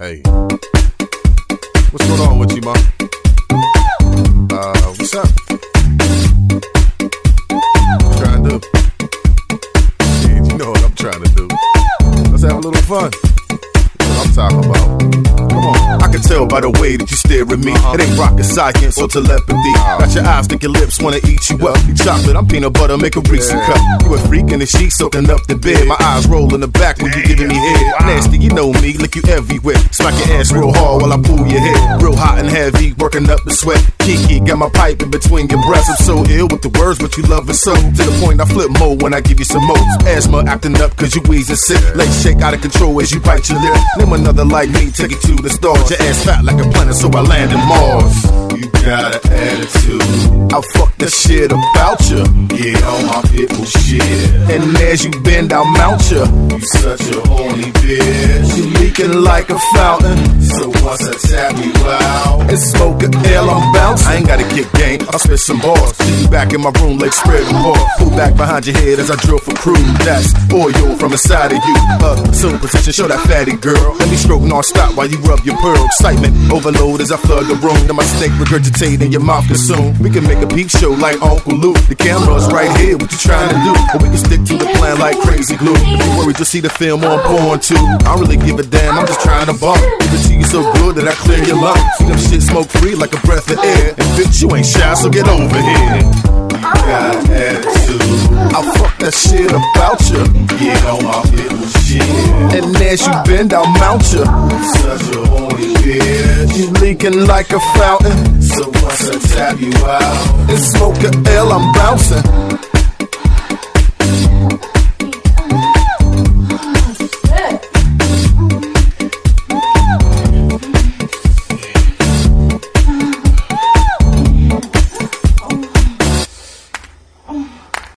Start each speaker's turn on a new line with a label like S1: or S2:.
S1: Hey, what's going on with you, ma? Uh, what's up? What trying to do? Shit, you know what I'm trying to do. Let's have a little fun. That's what I'm talking about.
S2: Tell by the way that you stare at me.
S1: Uh-huh.
S2: It ain't rocket science or telepathy. Got your eyes, your lips wanna eat you up. You chocolate, I'm peanut butter, make a Reese
S1: Yeah.
S2: cup. You a freak in the sheets, soaking up the bed. My eyes roll in the back when you giving me head. Nasty, you know me, lick you everywhere. Smack your ass real hard while I pull your hair. Real hot and heavy, working up the sweat. Kiki, got my pipe in between your breasts. I'm so ill with the words, but you love it so. To the point I flip more when I give you some more. Asthma acting up cause you wheezing sick. Legs shake out of control as you bite your lip. Name another like me, take it to the stars. Your ass fat like a planet, so I land in Mars.
S3: You got an attitude.
S2: I fuck the shit about you.
S3: Yeah, on my pitbull shit.
S2: And as you bend, I'll mount you.
S3: You such a horny bitch.
S2: You leaking like a fountain.
S3: So once I tap you out,
S2: And smoke a L, I'm bouncing. I ain't gotta kick game, I'll spit some bars. You back in my room, legs spread apart. Pull back behind your head as I drill for crude. That's oil from inside of you. Uh, so position, show that fatty girl. Let me stroke non-stop while you rub your pearl. Excitement overload as I flood the room. Then my snake regurgitate in your mouth consume. We can make a peep show like Uncle Luke. The camera's right here, what you trying to do? Or we can stick to the plan like crazy glue. You worried to see the film on porn too. I don't really give a damn, I'm just trying to bump. Give it to you so good that I clear your lungs. See them shit smoke free like a breath of air. And bitch, you ain't shy, so get over here.
S3: got attitude.
S2: I'll fuck that shit about you.
S3: Yeah, on my pitbull shit.
S2: And as you bend, I'll mount you.
S3: Such a horny bitch.
S2: You leaking like a fountain.
S3: So once I tap you out,
S2: And smoke a L, I'm bouncing.